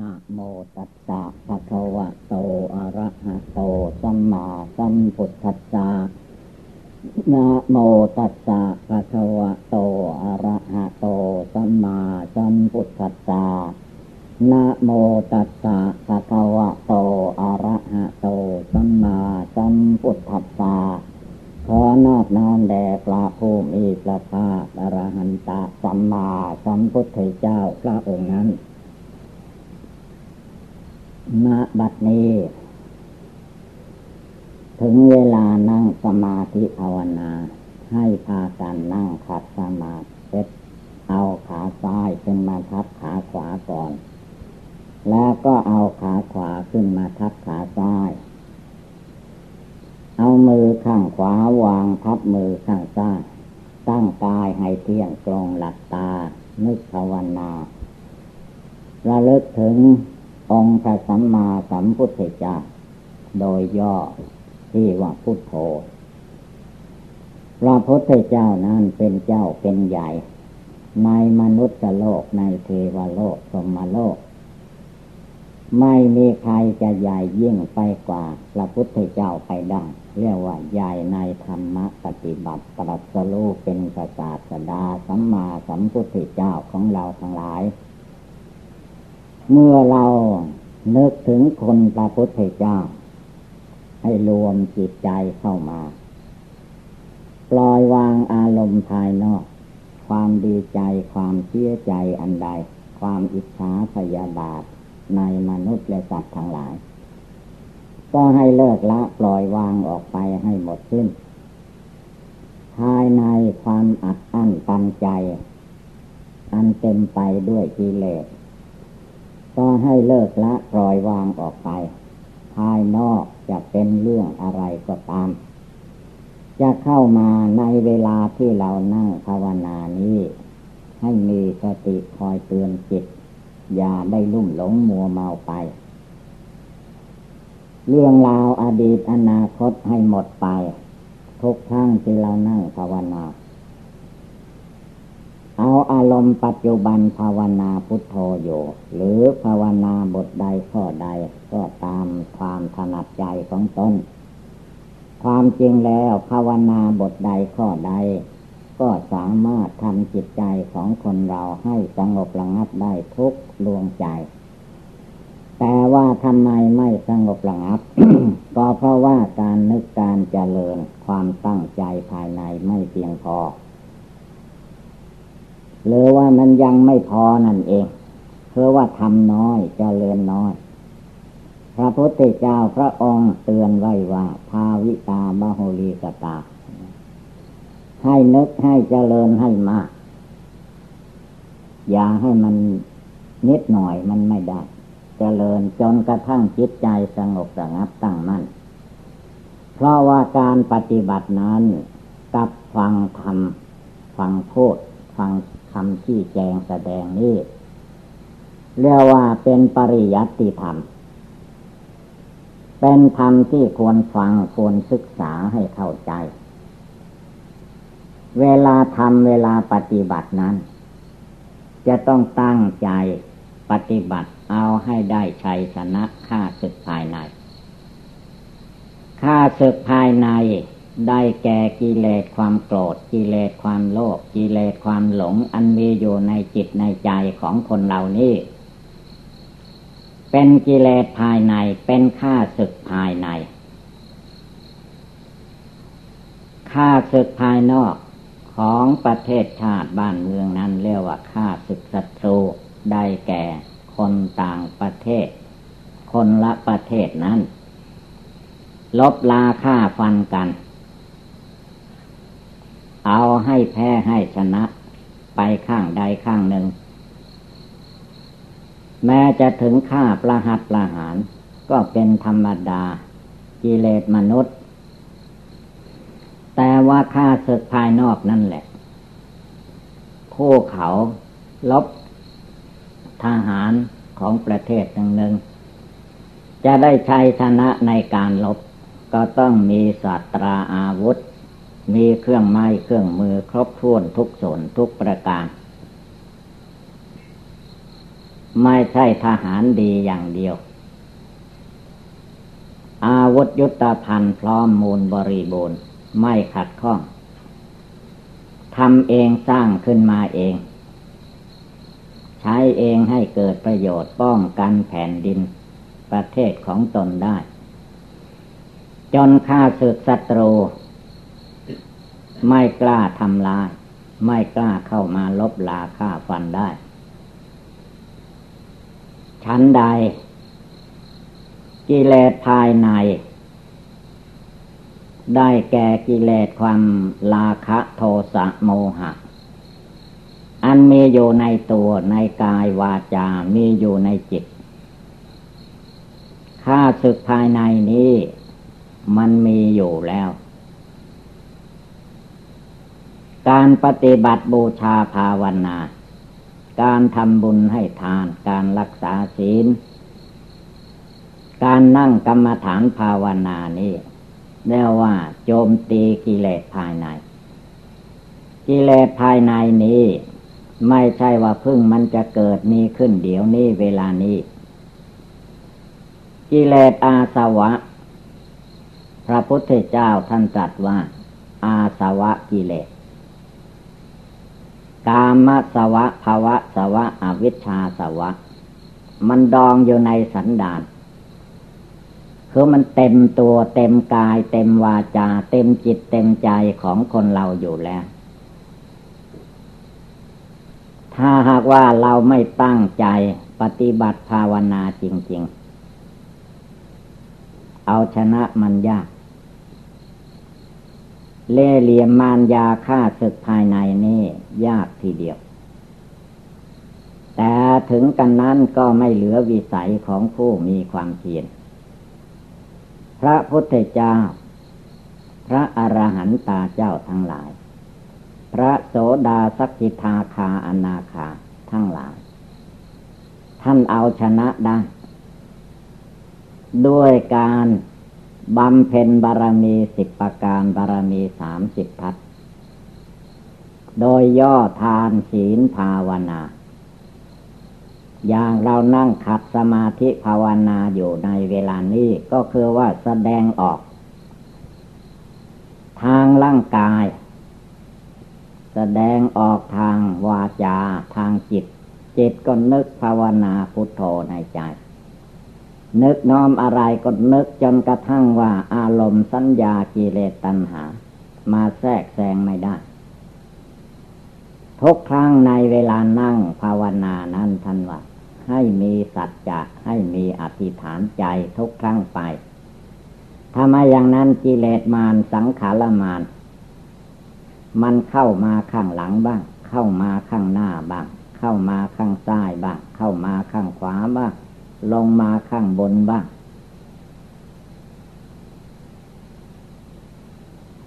นะโมตัสสะภะคะวะโต อะระหะโต สัมมาสัมพุทธัสสะนะโมตัสสะภะคะวะโต อะระหะโต สัมมาสัมพุทธัสสะนะโมตัสสะภะคะวะโต อะระหะโต สัมมาสัมพุทธัสสะขอนอบน้อมแด่พระผู้มีพระภาคอรหันตสัมมาสัมพุทธเจ้าพระองค์นั้น ณบัดนี้ถึงเวลานั่งสมาธิภาวนา ให้พากันนั่งขัดสมาธิเอาขาซ้ายขึ้นมาทับขาขวาก่อน แล้วก็เอาขาขวาขึ้นมาทับขาซ้าย เอามือข้างขวาวางทับมือข้างซ้ายตั้งกายให้เที่ยงตรงหลับตา นึกภาวนาระลึกถึง องค์พระสัมมาสัมพุทธเจ้าโดยย่อที่ว่าพุทโธพระพุทธเจ้านั้นเป็นเจ้าเป็นใหญ่ ในมนุษย์โลกในเทวโลกสมโลก ไม่มีใครจะใหญ่ยิ่งไปกว่าพระพุทธเจ้าไปได้ เรียกว่าใหญ่ในธรรมปฏิบัติตรัสรู้เป็นศาสดาสัมมาสัมพุทธเจ้าของเราทั้งหลาย เมื่อเรานึกถึงคนพระพุทธเจ้า ให้รวมจิตใจเข้ามา ปล่อยวางอารมณ์ภายนอก ความดีใจความเชื่อใจอันใด ความอิจฉาพยาบาทในมนุษย์และสัตว์ทั้งหลาย ก็ให้เลิกละปล่อยวางออกไปให้หมดสิ้น ภายในความอัดอั้นตันใจ อันเต็มไปด้วยกิเลส ก็ให้เลิกละปล่อยวางออกไป ภายนอกจะเป็นเรื่องอะไรก็ตาม จะเข้ามาในเวลาที่เรานั่งภาวนานี้ ให้มีสติคอยเตือนจิต อย่าได้ลุ่มหลงมัวเมาไป เรื่องราวอดีตอนาคตให้หมดไป ทุกครั้งที่เรานั่งภาวนา เอาอารมณ์ปัจจุบันภาวนาพุทโธอยู่ หรือภาวนาบทใดข้อใดก็ตามความถนัดใจของตนความจริงแล้วภาวนาบทใดข้อใด ก็สามารถทำจิตใจของคนเราให้สงบระงับได้ทุกดวงใจ แต่ว่าทำไมไม่สงบระงับ ก็เพราะว่าการนึกการเจริญความตั้งใจภายในไม่เพียงพอ หรือว่ามันยังไม่พอนั่นเองเพราะว่าทำน้อยจเจริญน้อย พระพุทธเจ้าพระองค์เตือนไว้ว่าภาวิตามโหรีกตา ให้นึกให้เจริญให้มาก อย่าให้มันนิดหน่อยมันไม่ได้เจริญจนกระทั่งจิตใจสงบสงับตั้งมั่น เพราะว่าการปฏิบัตินั้นกับฟังธรรมฟังโทษฟัง คำที่แจงแสดงนี้เรียกว่าเป็นปริยัติธรรม เป็นธรรมที่ควรฟังควรศึกษาให้เข้าใจ เวลาทำเวลาปฏิบัตินั้น จะต้องตั้งใจปฏิบัติเอาให้ได้ชัยชนะข้าศึกภายในข้าศึกภายใน ได้แก่กิเลสความโกรธกิเลสความโลภกิเลสความหลง อันมีอยู่ในจิตในใจของคนเหล่านี้ เป็นกิเลสภายในเป็นข้าศึกภายในข้าศึกภายนอกของประเทศชาติบ้านเมืองนั้นเรียกว่าข้าศึกศัตรูได้แก่คนต่างประเทศ คนละประเทศนั้น ลบลาฆ่าฟันกัน เอาให้แพ้ให้ชนะ ไปข้างใดข้างหนึ่ง แม้จะถึงฆ่าประหัตประหาร ก็เป็นธรรมดากิเลสมนุษย์ แต่ว่าฆ่าศึกภายนอกนั่นแหละผู้เขาลบทหารของประเทศหนึ่งหนึ่งจะได้ชัยชนะในการลบ ก็ต้องมีศาสตราอาวุธ มีเครื่องไม้เครื่องมือครบถ้วนทุกส่วนทุกประการ ไม่ใช่ทหารดีอย่างเดียว อาวุธยุทธภัณฑ์พร้อมมูลบริบูรณ์ไม่ขัดข้องทำเองสร้างขึ้นมาเอง ใช้เองให้เกิดประโยชน์ป้องกันแผ่นดินประเทศของตนได้ จนข้าศึกศัตรู ไม่กล้าทำลาย ไม่กล้าเข้ามาลบลาฆ่าฟันได้ ชั้นใด กิเลสภายใน ได้แก่กิเลสความลาคะโทสะโมหะ อันมีอยู่ในตัวในกายวาจา มีอยู่ในจิตข้าศึกภายในนี้ มันมีอยู่แล้ว การปฏิบัติบูชาภาวนา การทำบุญให้ทาน การรักษาศีล การนั่งกรรมฐานภาวนานี้เรียกว่าโจมตีกิเลสภายใน กิเลสภายในนี้ ไม่ใช่ว่าพึ่งมันจะเกิดมีขึ้นเดี๋ยวนี้เวลานี้ กิเลสอาสวะ พระพุทธเจ้าท่านตรัสว่า อาสวะกิเลส กามสวะภาวะสวะอวิชชาสวะ มันดองอยู่ในสันดานคือมันเต็มตัวเต็มกาย เต็มวาจา เต็มจิตเต็มใจของคนเราอยู่แล้ว ถ้าหากว่าเราไม่ตั้งใจปฏิบัติภาวนาจริง ๆ เอาชนะมันยาก เล่เหลี่ยมมารยาฆ่าศึกภายในนี่ยากทีเดียว แต่ถึงกันนั้นก็ไม่เหลือวิสัยของผู้มีความเพียรพระพุทธเจ้า พระอรหันตาเจ้าทั้งหลาย พระโสดาสกิทาคาอนาคาทั้งหลาย ท่านเอาชนะได้ ด้วยการ บำเพ็ญบารมีสิบประการบารมีสามสิบทัศโดยย่อทานศีลภาวนา อย่างเรานั่งขัดสมาธิภาวนาอยู่ในเวลานี้ก็คือว่าแสดงออก ทางร่างกาย แสดงออกทางวาจาทางจิต จิตก็นึกภาวนาพุทโธในใจ นึกน้อมอะไรก็นึกจนกระทั่งว่าอารมณ์สัญญากิเลสตัณหา มาแทรกแซงไม่ได้ ทุกครั้งในเวลานั่งภาวนานั้นท่านว่าให้มีสัจจะให้มีอธิษฐานใจทุกครั้งไปถ้ามาอย่างนั้นกิเลสมารสังขารมารมันเข้ามาข้างหลังบ้าง เข้ามาข้างหน้าบ้าง เข้ามาข้างซ้ายบ้าง เข้ามาข้างขวาบ้าง ลงมาข้างบนบ้าง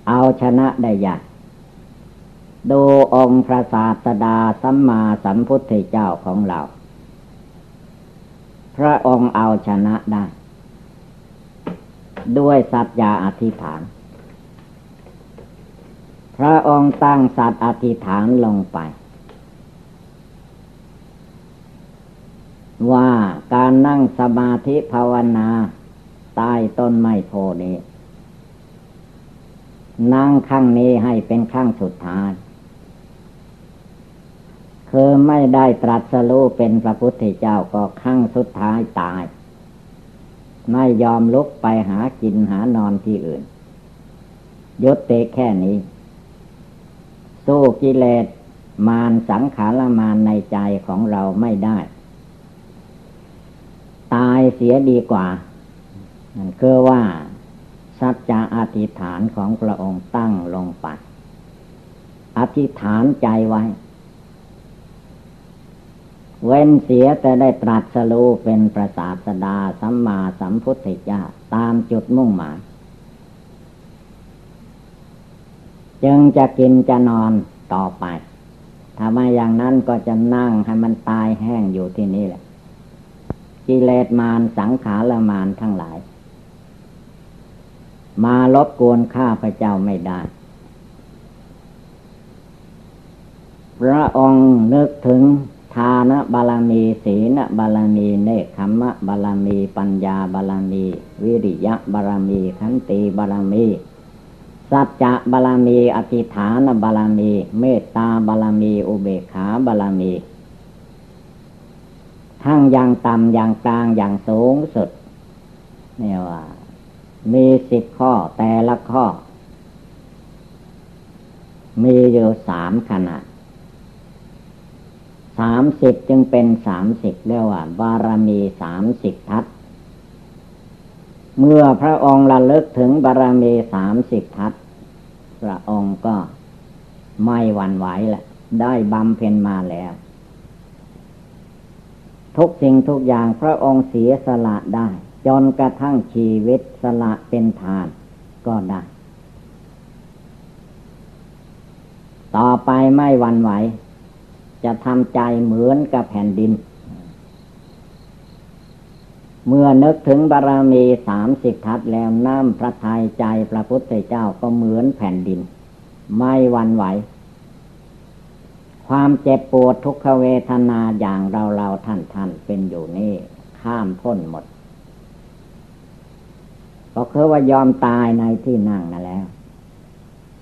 เอาชนะได้ยากดูองค์พระศาสดาสัมมาสัมพุทธเจ้าของเรา พระองค์เอาชนะได้ ด้วยสัจจาอธิษฐาน พระองค์ตั้งสัตว์อธิษฐานลงไป ว่าการนั่งสมาธิภาวนาใต้ต้นไม้โพนี้ นั่งข้างนี้ให้เป็นข้างสุดท้ายคือไม่ได้ตรัสรู้เป็นพระพุทธเจ้าก็ข้างสุดท้ายตาย ไม่ยอมลุกไปหากินหานอนที่อื่นยศเตแค่นี้ สู้กิเลสมารสังขารมารในใจของเราไม่ได้ เสียดีกว่า นั่นคือว่า สัจจะอธิษฐานของพระองค์ตั้งลงไป อธิษฐานใจไว้ เว้นเสียแต่ได้ตรัสรู้เป็นประสาสดาสัมมาสัมพุทธเจ้าตามจุดมุ่งหมายจึงจะกินจะนอนต่อไป ถ้าไม่อย่างนั้นก็จะนั่งให้มันตายแห้งอยู่ที่นี่แหละ กิเลสมารสังขารมารทั้งหลาย มาลบกวนข้าพระเจ้าไม่ได้ พระองค์นึกถึงทานบารมีศีลบารมีเนคขมะบารมีปัญญาบารมี วิริยะบารมีขันติบารมี สัจจะบารมีอธิฐานบารมี เมตตาบารมี อุเบกขาบารมี ทั้งอย่างต่ำอย่างกลางอย่างสูงสุดเนี่ยว่า มีสิบข้อแต่ละข้อ มีอยู่สามขนาดสามสิบจึงเป็นสามสิบเรียกว่า บารมีสามสิบทัศเมื่อพระองค์ระลึกถึงบารมีสามสิบทัศพระองค์ก็ไม่หวั่นไหวแหละได้บำเพ็ญมาแล้ว ทุกสิ่งทุกอย่างพระองค์เสียสละได้ จนกระทั่งชีวิตสละเป็นทานก็ได้ ต่อไปไม่หวั่นไหว จะทำใจเหมือนกับแผ่นดิน เมื่อนึกถึงบารรมีสามสิบทัศแล้วน้ำพระทัยใจพระพุทธเจ้าก็เหมือนแผ่นดิน ไม่วันไหว ความเจ็บปวดทุกขเวทนาอย่างเราเราท่านท่านเป็นอยู่นี่ ข้ามพ้นหมด ก็คือว่ายอมตายในที่นั่งนั่นแล้ว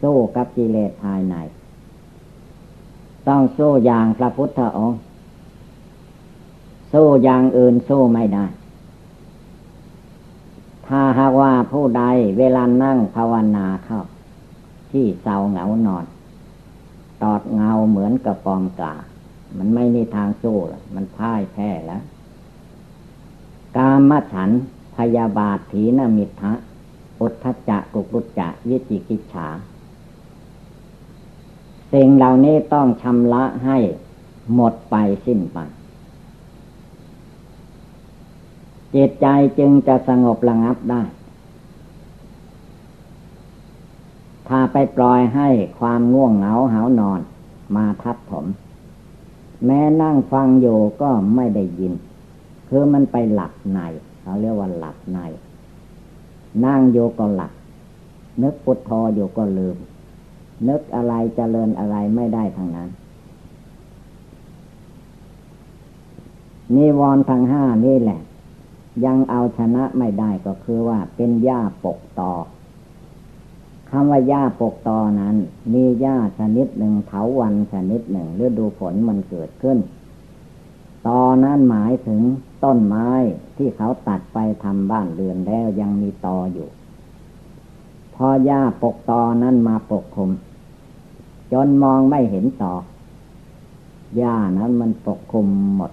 สู้กับกิเลสภายใน ต้องสู้อย่างพระพุทธองค์ สู้อย่างอื่นสู้ไม่ได้ ถ้าหากว่าผู้ใดเวลานั่งภาวนาเข้า ที่เศร้าเหงานอน ตอดเงาเหมือนกับปอมกา มันไม่มีทางสู้มันพ่ายแพ้แล้ว กามฉันพยาบาทถีนมิทะอุทธจักกุกุจจะวิจิกิจฉาสิ่งเหล่านี้ต้องชำระให้หมดไปสิ้นไปจิตใจจึงจะสงบระงับได้ ถ้าไปปล่อยให้ความง่วงเหงาหานอน มาทับถม แม้นั่งฟังอยู่ก็ไม่ได้ยิน คือมันไปหลับในเขาเรียกว่าหลับใน นั่งอยู่ก็หลับนึกพุทโธอยู่ก็ลืม นึกอะไรจเจริญอะไรไม่ได้ทางนั้นนิวรณ์ทางห้านี่แหละ ยังเอาชนะไม่ได้ก็คือว่าเป็นหญ้าปกตอ คำว่าหญ้าปกตอนั้น มีหญ้าชนิดหนึ่งเถาวันชนิดหนึ่งฤดูฝนมันเกิดขึ้น ตอนั้นหมายถึงต้นไม้ที่เขาตัดไปทำบ้านเรือนแล้วยังมีตออยู่ พอหญ้าปกตอนั้นมาปกคลุม จนมองไม่เห็นตอหญ้านั้นมันปกคลุมหมด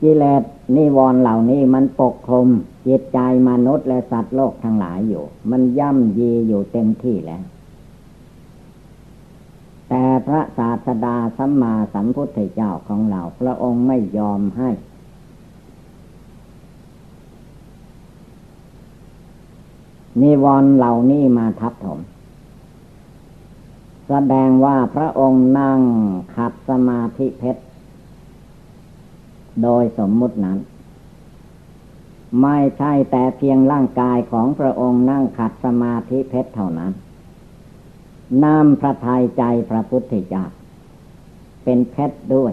กิเลสนิวรณ์เหล่านี้มันปกคลุม จิตใจมนุษย์และสัตว์โลกทั้งหลายอยู่ มันย่ำยีอยู่เต็มที่แล้ว แต่พระศาสดาสัมมาสัมพุทธเจ้าของเรา พระองค์ไม่ยอมให้ นิวรณ์เหล่านี้มาทับถม แสดงว่าพระองค์นั่งขัดสมาธิเพชร โดยสมมุตินั้น ไม่ใช่แต่เพียงร่างกายของพระองค์นั่งขัดสมาธิเพชรเท่านั้นนำพระทัยใจพระพุทธเจ้าเป็นเพชรด้วย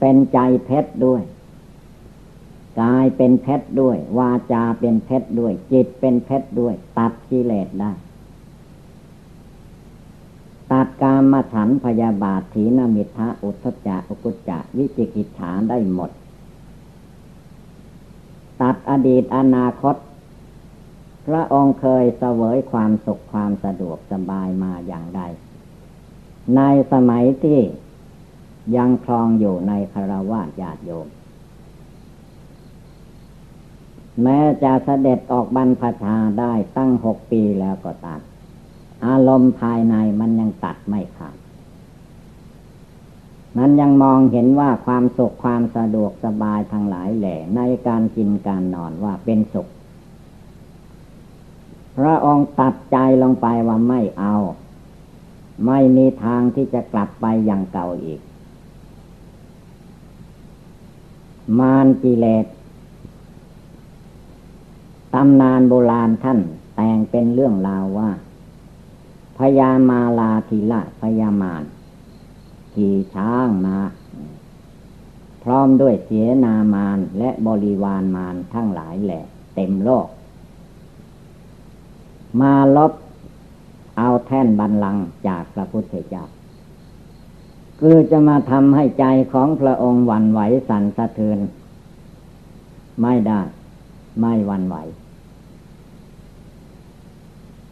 เป็นใจเพชรด้วย กายเป็นเพชรด้วย วาจาเป็นเพชรด้วย จิตเป็นเพชรด้วย ตัดกิเลสได้ ตัดกามมาฉันพยาบาทถีนมิทะอุทจักอุกุจจะวิจิกิจฉาได้หมด ตัดอดีตอนาคต พระองค์เคยเสวยความสุขความสะดวกสบายมาอย่างใด ในสมัยที่ยังครองอยู่ในคารวะญาติโยม แม้จะเสด็จออกบรรพชาได้ตั้งหกปีแล้วก็ตัด อารมณ์ภายในมันยังตัดไม่ขาดนั้นยังมองเห็นว่าความสุขความสะดวกสบายทางหลายแหล่ในการกินการนอนว่าเป็นสุข พระองค์ตัดใจลงไปว่าไม่เอา ไม่มีทางที่จะกลับไปอย่างเก่าอีก มารกิเลสตำนานโบราณท่านแต่งเป็นเรื่องราวว่า พญามาลาทีละพญามารขี่ช้างมา พร้อมด้วยเสียนามารและบริวารมารทั้งหลายแหละ เต็มโลก มาลบเอาแท่นบันลังจากพระพุทธเจ้าคือจะมาทำให้ใจของพระองค์วันไหวสั่นสะเทือนไม่ได้ ไม่วันไหว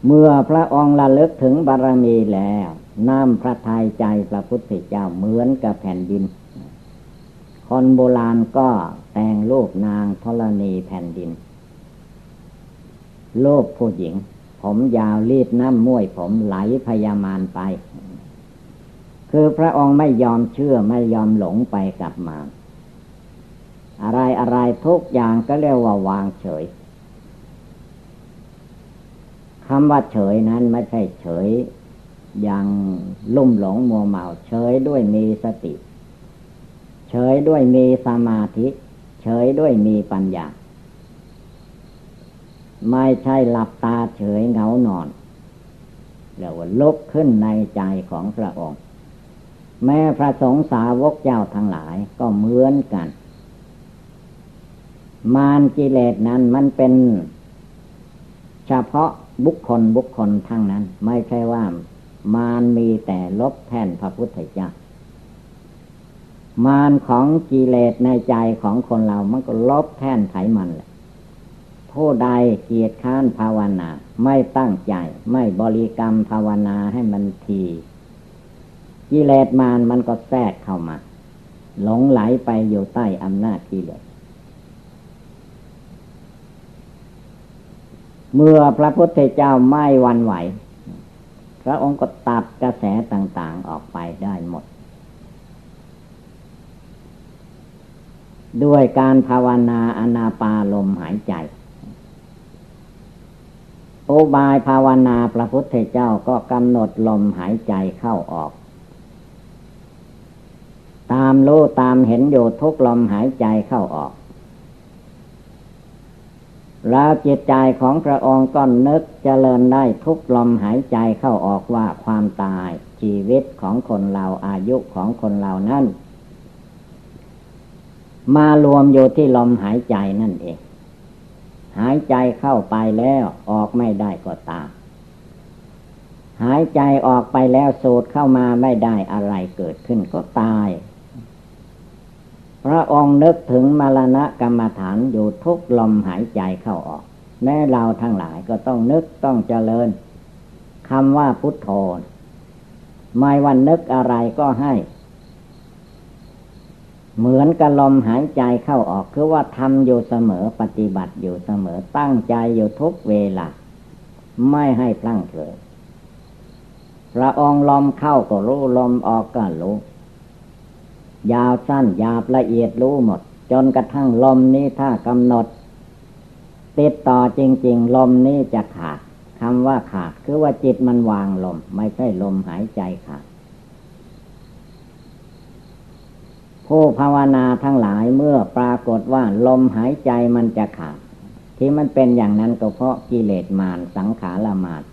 เมื่อพระองค์ระลึกถึงบารมีแล้วน้ำพระทัยใจพระพุทธเจ้าเหมือนกับแผ่นดิน คนโบราณก็แต่งรูปนางธรณีแผ่นดินรูปผู้หญิง ผมยาวรีดน้ำม้วยผมไหลพยามานไป คือพระองค์ไม่ยอมเชื่อไม่ยอมหลงไปกับมาอะไรอะไรทุกอย่างก็เรียกว่าวางเฉย คำว่าเฉยนั้นไม่ใช่เฉย อย่างลุ่มหลงมัวเมา เฉยด้วยมีสติ เฉยด้วยมีสมาธิ เฉยด้วยมีปัญญา ไม่ใช่หลับตาเฉยเงานอนเรียกว่าลุกขึ้นในใจของพระองค์ แม้พระสงฆ์สาวกเจ้าทั้งหลายก็เหมือนกัน มารกิเลสนั้นมันเป็น เฉพาะ บุคคลบุคคลทั้งนั้น ไม่ใช่ว่ามารมีแต่ลบแทนพระพุทธเจ้ามารของกิเลสในใจของคนเรามันก็ลบแทนไขมันแหละผู้ใดเกียรติค้านภาวนา ไม่ตั้งใจ ไม่บริกรรมภาวนาให้มันทีกิเลสมารมันก็แทรกเข้ามา หลงไหลไปอยู่ใต้อำนาจกิเลส เมื่อพระพุทธเจ้าไม่วันไหว พระองค์ก็ตัดกระแสต่าง ๆออกไปได้หมด ด้วยการภาวนาอนาปาลมหายใจ โอบายภาวนาพระพุทธเจ้าก็กำหนดลมหายใจเข้าออก ตามรู้ตามเห็นอยู่ทุกลมหายใจเข้าออก แล้วจิตใจของพระองค์ก็นึกเจริญได้ทุกลมหายใจเข้าออกว่าความตายชีวิตของคนเราอายุของคนเรานั้นมารวมอยู่ที่ลมหายใจนั่นเอง หายใจเข้าไปแล้วออกไม่ได้ก็ตาม หายใจออกไปแล้วสูดเข้ามาไม่ได้อะไรเกิดขึ้นก็ตาย พระองค์นึกถึงมรณะกรรมฐานอยู่ทุกลมหายใจเข้าออก แม้เราทั้งหลายก็ต้องนึกต้องเจริญคำว่าพุทโธไม่วันนึกอะไรก็ให้ เหมือนกับลมหายใจเข้าออก คือว่าทำอยู่เสมอปฏิบัติอยู่เสมอตั้งใจอยู่ทุกเวลา ไม่ให้พลั้งเผลอพระองค์ลมเข้าก็รู้ลมออกก็รู้ ยาวสั้นยาบละเอียดรู้หมด จนกระทั่งลมนี้ถ้ากำหนด ติดต่อจริง ๆ ลมนี้จะขาดคำว่าขาดคือว่าจิตมันวางลม ไม่ใช่ลมหายใจขาดผู้ภาวนาทั้งหลายเมื่อปรากฏว่าลมหายใจมันจะขาด ที่มันเป็นอย่างนั้นก็เพราะกิเลสมารสังขารมาด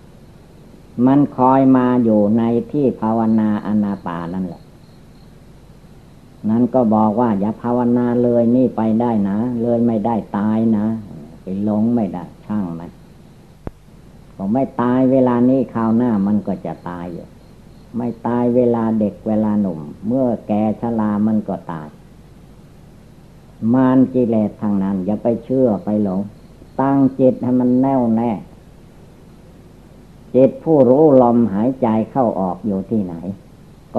มันคอยมาอยู่ในที่ภาวนาอนาปานั่นแหละ นั้นก็บอกว่า อย่าภาวนาเลยนี่ไปได้นะ เลยไม่ได้ตายนะไปหลงไม่ได้ช่างมันบอกไม่ตายเวลานี้คราวหน้ามันก็จะตายอยู่ไม่ตายเวลาเด็กเวลาหนุ่ม เมื่อแก่ชรามันก็ตาย มารกิเลสทางนั้น อย่าไปเชื่อไปหลง ตั้งจิตให้มันแน่วแน่ จิตผู้รู้ลมหายใจเข้าออกอยู่ที่ไหน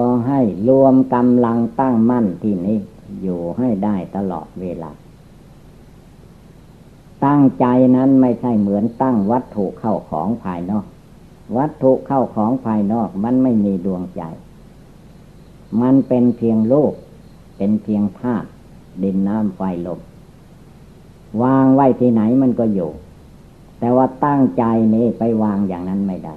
ก็ให้รวมกำลังตั้งมั่นที่นี้อยู่ให้ได้ตลอดเวลา ตั้งใจนั้นไม่ใช่เหมือนตั้งวัตถุเข้าของภายนอก วัตถุเข้าของภายนอกมันไม่มีดวงใจ มันเป็นเพียงโลก เป็นเพียงธาตุดินน้ำไฟลมวางไว้ที่ไหนมันก็อยู่ แต่ว่าตั้งใจนี้ไปวางอย่างนั้นไม่ได้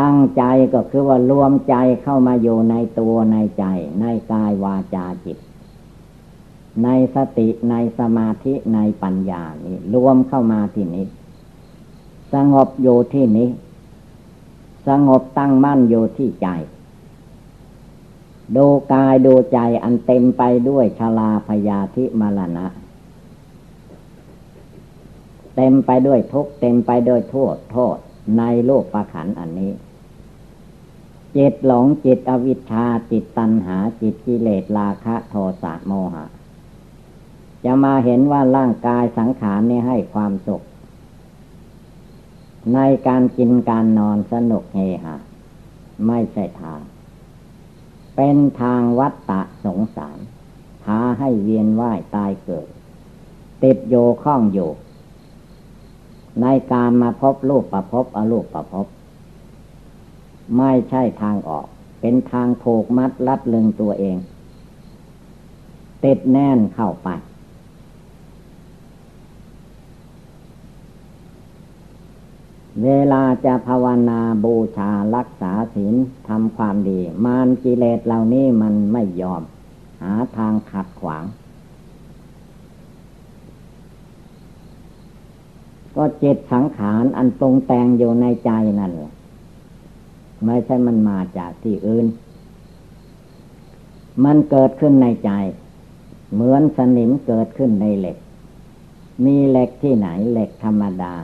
ตั้งใจก็คือว่ารวมใจเข้ามาอยู่ในตัวในใจ ในกายวาจาจิต ในสติในสมาธิในปัญญานี่รวมเข้ามาที่นี้ สงบอยู่ที่นี้ สงบตั้งมั่นอยู่ที่ใจ ดูกายดูใจอันเต็มไปด้วยชลาพยาธิมรณะ เต็มไปด้วยทุกเต็มไปด้วยโทษโทษในโลกประขันอันนี้ จิตหลงจิตอวิชชาจิตตัณหาจิตกิเลสราคะโทสะโมหะ จะมาเห็นว่าร่างกายสังขารนี่ให้ความสุข ในการกินการนอนสนุกเฮฮาไม่ใช่ทาง เป็นทางวัฏฏะสงสารพาให้เวียนว่ายตายเกิด ติดโยข้องอยู่ ในการมาพบรูปประพบอรูปประพบ ไม่ใช่ทางออก เป็นทางผูกมัดลัดลึงตัวเอง ติดแน่นเข้าไป เวลาจะภาวนาบูชารักษาศีลทำความดี มารกิเลสเหล่านี้มันไม่ยอม หาทางขัดขวาง ก็จิตสังขารอันตรงแต่งอยู่ในใจนั่นแหละ ไม่ใช่มันมาจากที่อื่น มันเกิดขึ้นในใจ เหมือนสนิมเกิดขึ้นในเหล็ก มีเหล็กที่ไหนเหล็กธรรมดา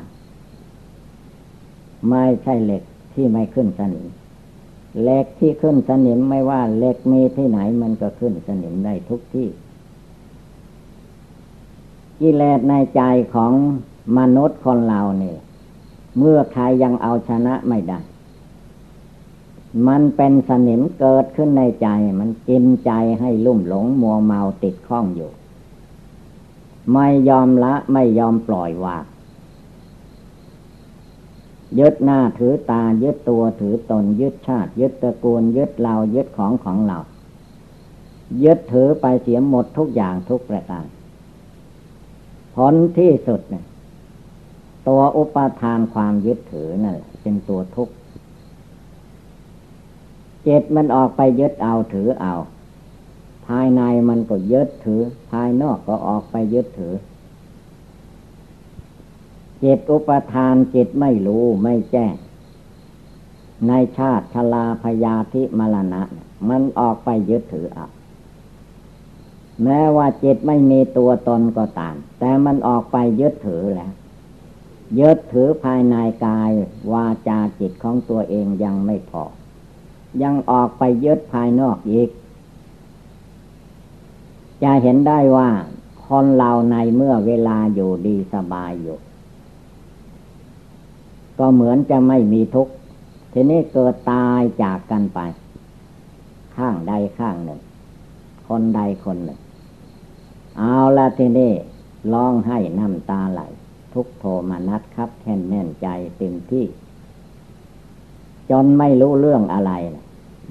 ไม่ใช่เหล็กที่ไม่ขึ้นสนิมเหล็กที่ขึ้นสนิมไม่ว่าเหล็กมีที่ไหนมันก็ขึ้นสนิมได้ทุกที่กิเลสในใจของมนุษย์คนเราเนี่ยเมื่อใครยังเอาชนะไม่ได้ มันเป็นสนิมเกิดขึ้นในใจ มันกินใจให้ลุ่มหลงมัวเมาติดข้องอยู่ ไม่ยอมละไม่ยอมปล่อยวางยึดหน้าถือตายึดตัวถือตนยึดชาติ ยึดตระกูล ยึดเรายึดของของเรา ยึดถือไปเสียหมดทุกอย่างทุกประการผลที่สุดเนี่ยตัวอุปทานความยึดถือนั่นเป็นตัวทุกข์ จ็ดมันออกไปยึดเอาถือเอา ภายในมันก็ยึดถือ ภายนอกก็ออกไปยึดถือ จิตอุปทานจิตไม่รู้ไม่แจ้ง ในชาติชลาพยาธิมรณะ มันออกไปยึดถือเอาแม้ว่าจิตไม่มีตัวตนก็ตาม แต่มันออกไปยึดถือแล้วยึดถือภายในกาย วาจาจิตของตัวเองยังไม่พอ ยังออกไปยึดภายนอกอีก จะเห็นได้ว่า คนเราในเมื่อเวลาอยู่ดีสบายอยู่ ก็เหมือนจะไม่มีทุกข์ ทีนี้เกิดตายจากกันไป ข้างใดข้างหนึ่ง คนใดคนหนึ่ง เอาละทีนี้ร้องให้น้ำตาไหล ทุกโทมานัดครับแค่นแน่นใจเต็มที่จนไม่รู้เรื่องอะไร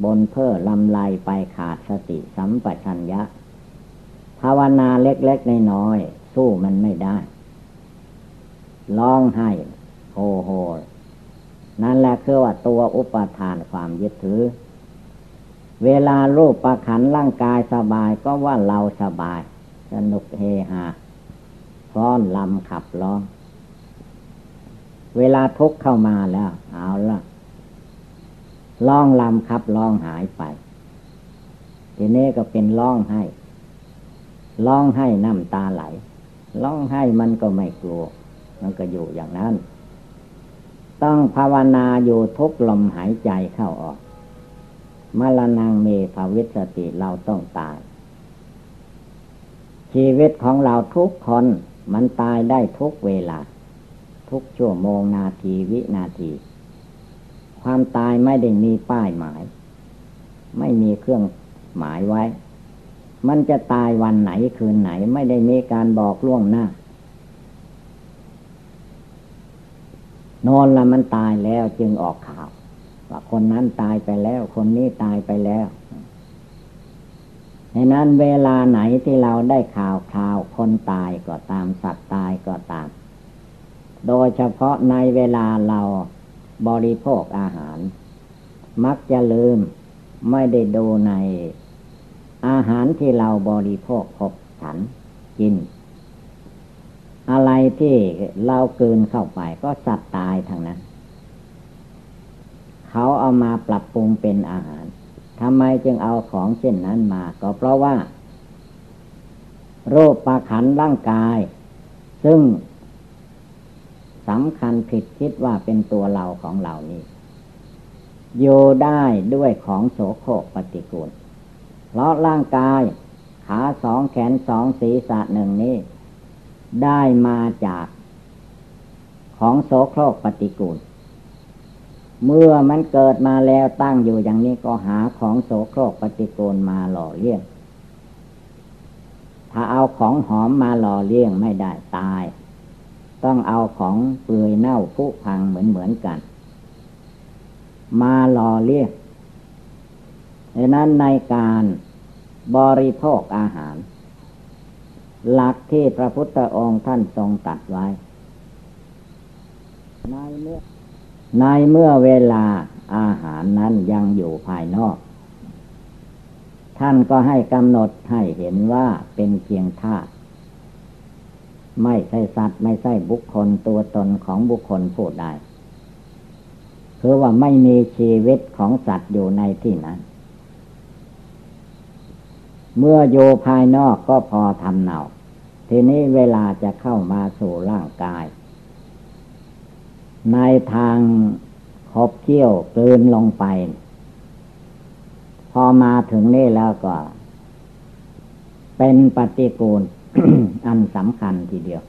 บนเพ้อลำลายไปขาดสติสัมปชัญญะ ภาวนาเล็กๆในน้อยสู้มันไม่ได้ ร้องไห้โฮโฮนั่นแหละคือว่าตัวอุปทานความยึดถือ เวลารูปประขันร่างกายสบายก็ว่าเราสบาย สนุกเฮฮาฟ้อนลำขับร้อง เวลาทุกเข้ามาแล้ว เอาละ ล่องลำครับล่องหายไปทีนี้ก็เป็นล่องให้ล่องให้น้ำตาไหลล่องให้มันก็ไม่กลัว มันก็อยู่อย่างนั้น ต้องภาวนาอยู่ทุกลมหายใจเข้าออกมรณงเมภาวิสติเราต้องตาย ชีวิตของเราทุกคนมันตายได้ทุกเวลา ทุกชั่วโมงนาทีวินาที ความตายไม่ได้มีป้ายหมาย ไม่มีเครื่องหมายไว้ มันจะตายวันไหนคืนไหนไม่ได้มีการบอกล่วงหน้า นอนละมันตายแล้วจึงออกข่าว ว่าคนนั้นตายไปแล้ว คนนี้ตายไปแล้วในนั้นเวลาไหนที่เราได้ข่าวข่าวคนตายก็ตามสัตว์ตายก็ตาม โดยเฉพาะในเวลาเรา บริโภคอาหาร มักจะลืมไม่ได้ดูใน อาหารที่เราบริโภคพบฉันกิน อะไรที่เราเกินเข้าไปก็สัตว์ตายทางนั้น เขาเอามาปรับปรุงเป็นอาหารทำไมจึงเอาของเช่นนั้นมา ก็เพราะว่า โรคประขันร่างกาย ซึ่ง สำคัญผิดคิดว่าเป็นตัวเราของเรานี่อยู่ได้ด้วยของโสโครกปฏิกูล เพราะร่างกาย ขาสองแขนสองศีรษะหนึ่งนี้ ได้มาจากของโสโครกปฏิกูล เมื่อมันเกิดมาแล้วตั้งอยู่อย่างนี้ก็หาของโสโครกปฏิกูลมาหล่อเลี้ยง ถ้าเอาของหอมมาหล่อเลี้ยงไม่ได้ตาย ต้องเอาของเปื่อยเน่าผุพังเหมือนเหมือนกัน มาหล่อเลี้ยงดังนั้นในการบริโภคอาหาร หลักที่พระพุทธองค์ท่านทรงตัดไว้ ในเมื่อในเมื่อเวลาอาหารนั้นยังอยู่ภายนอก ท่านก็ให้กำหนดให้เห็นว่าเป็นเพียงธาตุ ไม่ใช่สัตว์ไม่ใช่บุคคลตัวตนของบุคคลผู้ใดคือว่าไม่มีชีวิตของสัตว์อยู่ในที่นั้น เมื่ออยู่ภายนอกก็พอทำเนาทีนี้เวลาจะเข้ามาสู่ร่างกาย ในทางขบเคี้ยวกลืนลงไป พอมาถึงนี่แล้วก็ เป็นปฏิกูล อันสำคัญทีเดียว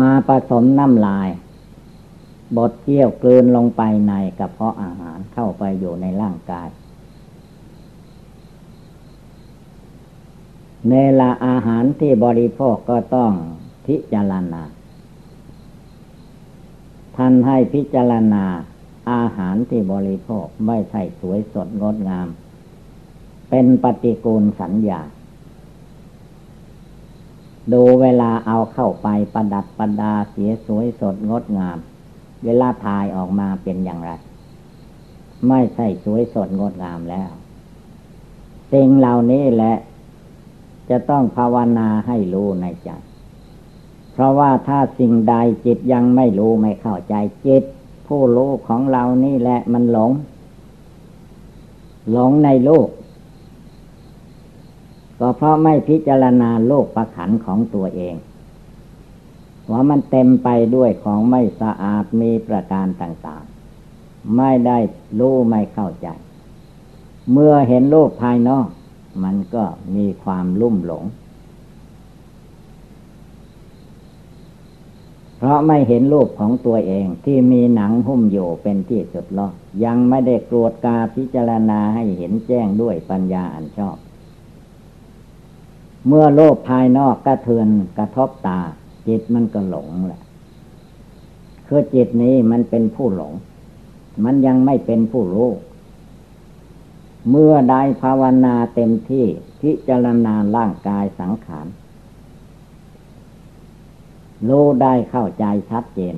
มาผสมน้ำลาย บดเกี่ยวกลืนลงไปในกระเพาะอาหารเข้าไปอยู่ในร่างกายเนลาอาหารที่บริโภคก็ต้องพิจารณา ท่านให้พิจารณาอาหารที่บริโภคไม่ใช่สวยสดงดงาม เป็นปฏิกูลสัญญา ดูเวลาเอาเข้าไปประดับประดาเสียสวยสดงดงาม เวลาทายออกมาเป็นอย่างไร ไม่ใช่สวยสดงดงามแล้วสิ่งเหล่านี้แหละ จะต้องภาวนาให้รู้ในใจเพราะว่าถ้าสิ่งใดจิตยังไม่รู้ไม่เข้าใจจิต ผู้รู้ของเรานี่แหละมันหลง หลงในโลก ก็เพราะไม่พิจารณาโลกประขันของตัวเองว่ามันเต็มไปด้วยของไม่สะอาดมีประการต่างๆ ไม่ได้รู้ไม่เข้าใจ เมื่อเห็นโลกภายนอก มันก็มีความลุ่มหลง เพราะไม่เห็นรูปของตัวเองที่มีหนังหุ้มอยู่เป็นที่สุดลอยังไม่ได้กรวดกาพิจารณาให้เห็นแจ้งด้วยปัญญาอันชอบ เมื่อโลกภายนอกกระเทือนกระทบตา จิตมันก็หลงแหละ คือจิตนี้มันเป็นผู้หลง มันยังไม่เป็นผู้รู้ เมื่อได้ภาวนาเต็มที่พิจารณาร่างกายสังขารรู้ได้เข้าใจชัดเจน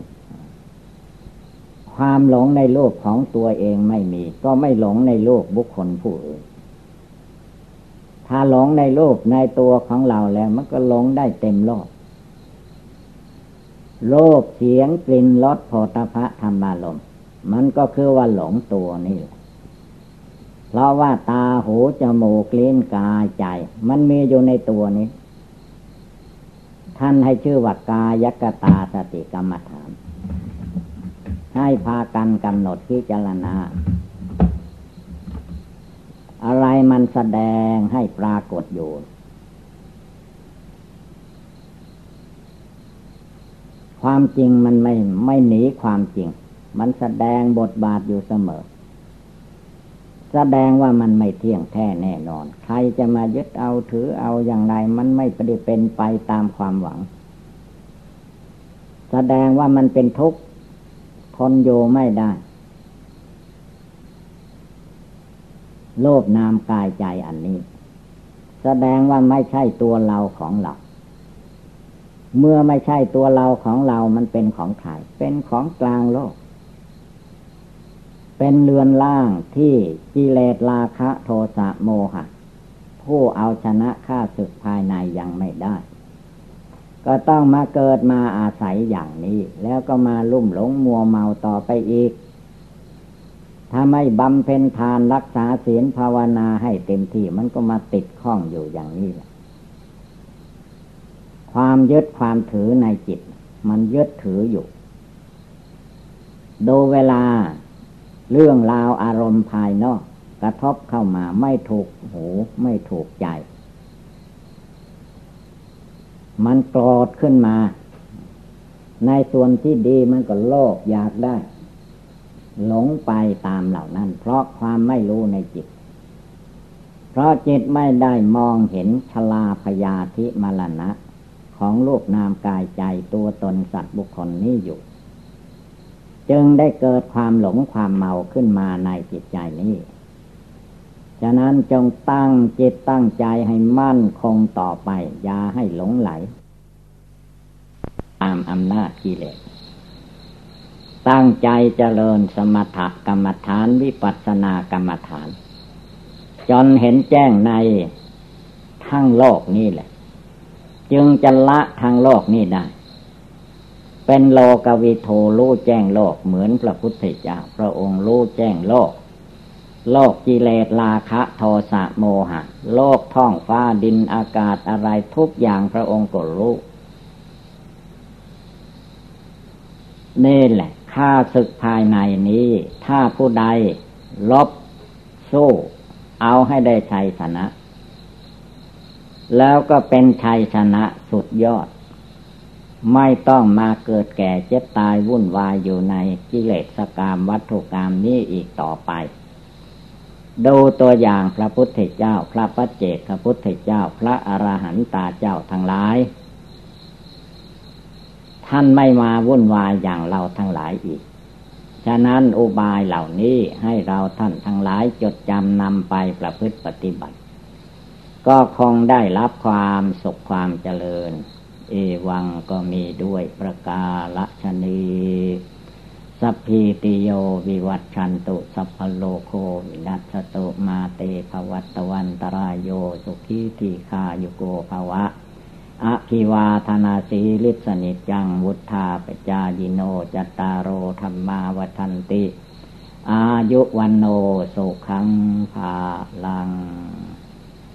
ความหลงในโลกของตัวเองไม่มี ก็ไม่หลงในโลกบุคคลผู้อื่น ถ้าหลงในโลกในตัวของเราแล้ว มันก็หลงได้เต็มโลก โลกเสียงกลิ่นรสโผฏฐะธรรมารมมันก็คือว่าหลงตัวนี่เพราะว่าตาหูจมูกลิ้นกายใจ มันมีอยู่ในตัวนี้ ท่านให้ชื่อว่ากายกตาสติกรรมฐาน ให้พากันกำหนดพิจารณา อะไรมันแสดงให้ปรากฏอยู่ ความจริงมันไม่ไม่หนีความจริง มันแสดงบทบาทอยู่เสมอ แสดงว่ามันไม่เที่ยงแท้แน่นอน ใครจะมายึดเอาถือเอาอย่างไร มันไม่ปฏิเป็นไปตามความหวัง แสดงว่ามันเป็นทุกข์ทนโยไม่ได้ โลภนามกายใจอันนี้ แสดงว่าไม่ใช่ตัวเราของเรา เมื่อไม่ใช่ตัวเราของเรามันเป็นของใครเป็นของกลางโลก เป็นเรือนล่างที่กิเลสราคะโทสะโมหะ ผู้เอาชนะข้าศึกภายในยังไม่ได้ ก็ต้องมาเกิดมาอาศัยอย่างนี้ แล้วก็มาลุ่มหลงมัวเมาต่อไปอีก ถ้าไม่บำเพ็ญทานรักษาศีลภาวนาให้เต็มที่มันก็มาติดข้องอยู่อย่างนี้แหละความยึดความถือในจิต มันยึดถืออยู่ ดูเวลาเรื่องราวอารมณ์ภายนอก กระทบเข้ามาไม่ถูกหูไม่ถูกใจ มันโกรธขึ้นมา ในส่วนที่ดีมันก็โลภอยากได้ หลงไปตามเหล่านั้น เพราะความไม่รู้ในจิต เพราะจิตไม่ได้มองเห็นชลาพยาธิมรณะ ของลูกนามกายใจตัวตนสัตว์บุคคลนี้อยู่ จึงได้เกิดความหลงความเมาขึ้นมาในจิตใจนี้ฉะนั้นจงตั้งจิตตั้งใจให้มั่นคงต่อไป อย่าให้หลงไหล ตามอำนาจกิเลส ตั้งใจเจริญสมถกรรมฐานวิปัสสนากรรมฐาน จนเห็นแจ้งในทั้งโลกนี่แหละ จึงจะละทางโลกนี่ได้ เป็นโลกวิโทรู้แจ้งโลกเหมือนพระพุทธเจ้าพระองค์รู้แจ้งโลก โลกกิเลสราคะโทสะโมหะ โลกท้องฟ้าดินอากาศอะไรทุกอย่างพระองค์ก็รู้นี่แหละ ข้าศึกภายในนี้ ถ้าผู้ใดลบสู้เอาให้ได้ชัยชนะ แล้วก็เป็นชัยชนะสุดยอด ไม่ต้องมาเกิดแก่เจ็บตายวุ่นวายอยู่ในกิเลสกรรมวัตถุกรรมนี้อีกต่อไป ดูตัวอย่างพระพุทธเจ้า พระปัจเจกพระพุทธเจ้า พระอรหันตาเจ้าทั้งหลาย ท่านไม่มาวุ่นวายอย่างเราทั้งหลายอีก ฉะนั้นอุบายเหล่านี้ให้เราท่านทั้งหลายจดจำนำไปประพฤติปฏิบัติ ก็คงได้รับความสุขความเจริญ เอวังก็มีด้วยประกาศชนีสัพพีติโยวิวัตชันตุ สัพพโลโควินัสตุมาเตภวัตวันตรายโยสุขีทีคาโยโกภวะ อะคิวาธนาสีลิสนิจังวุธาปจายิโนจตารโอธรรมาวทันติ อายุวันโนสุขังภาลัง